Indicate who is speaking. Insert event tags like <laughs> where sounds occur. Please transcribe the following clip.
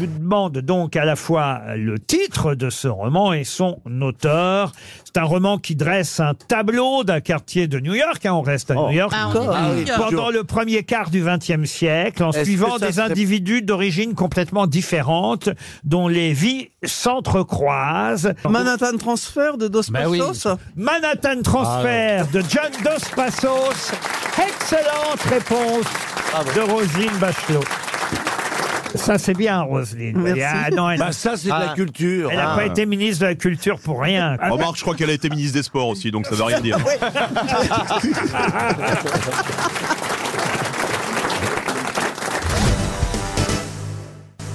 Speaker 1: vous demande donc à la fois le titre de ce roman et son auteur. C'est un roman qui dresse un tableau d'un quartier de New York. hein, on reste à New York.
Speaker 2: Ah, on est à New York.
Speaker 1: Pendant le premier quart du XXe siècle, en
Speaker 3: Est-ce que
Speaker 1: suivant
Speaker 3: ça
Speaker 1: des
Speaker 3: serait-
Speaker 1: individus d'origine complètement différentes, dont les vies s'entrecroisent.
Speaker 3: Manhattan Transfer de Dos
Speaker 4: Bah oui.
Speaker 3: Passos
Speaker 1: Manhattan Transfer de John Dos Passos. Excellente réponse de Roselyne Bachelot. Ça, c'est bien, Roselyne.
Speaker 3: Merci.
Speaker 1: Ah, non, elle
Speaker 5: Bah ça, c'est de la
Speaker 4: Ah.
Speaker 5: culture.
Speaker 1: elle n'a pas été ministre de la Culture pour rien.
Speaker 6: Remarque, je crois qu'elle a été ministre des Sports aussi, donc ça veut rien dire. <laughs> <laughs>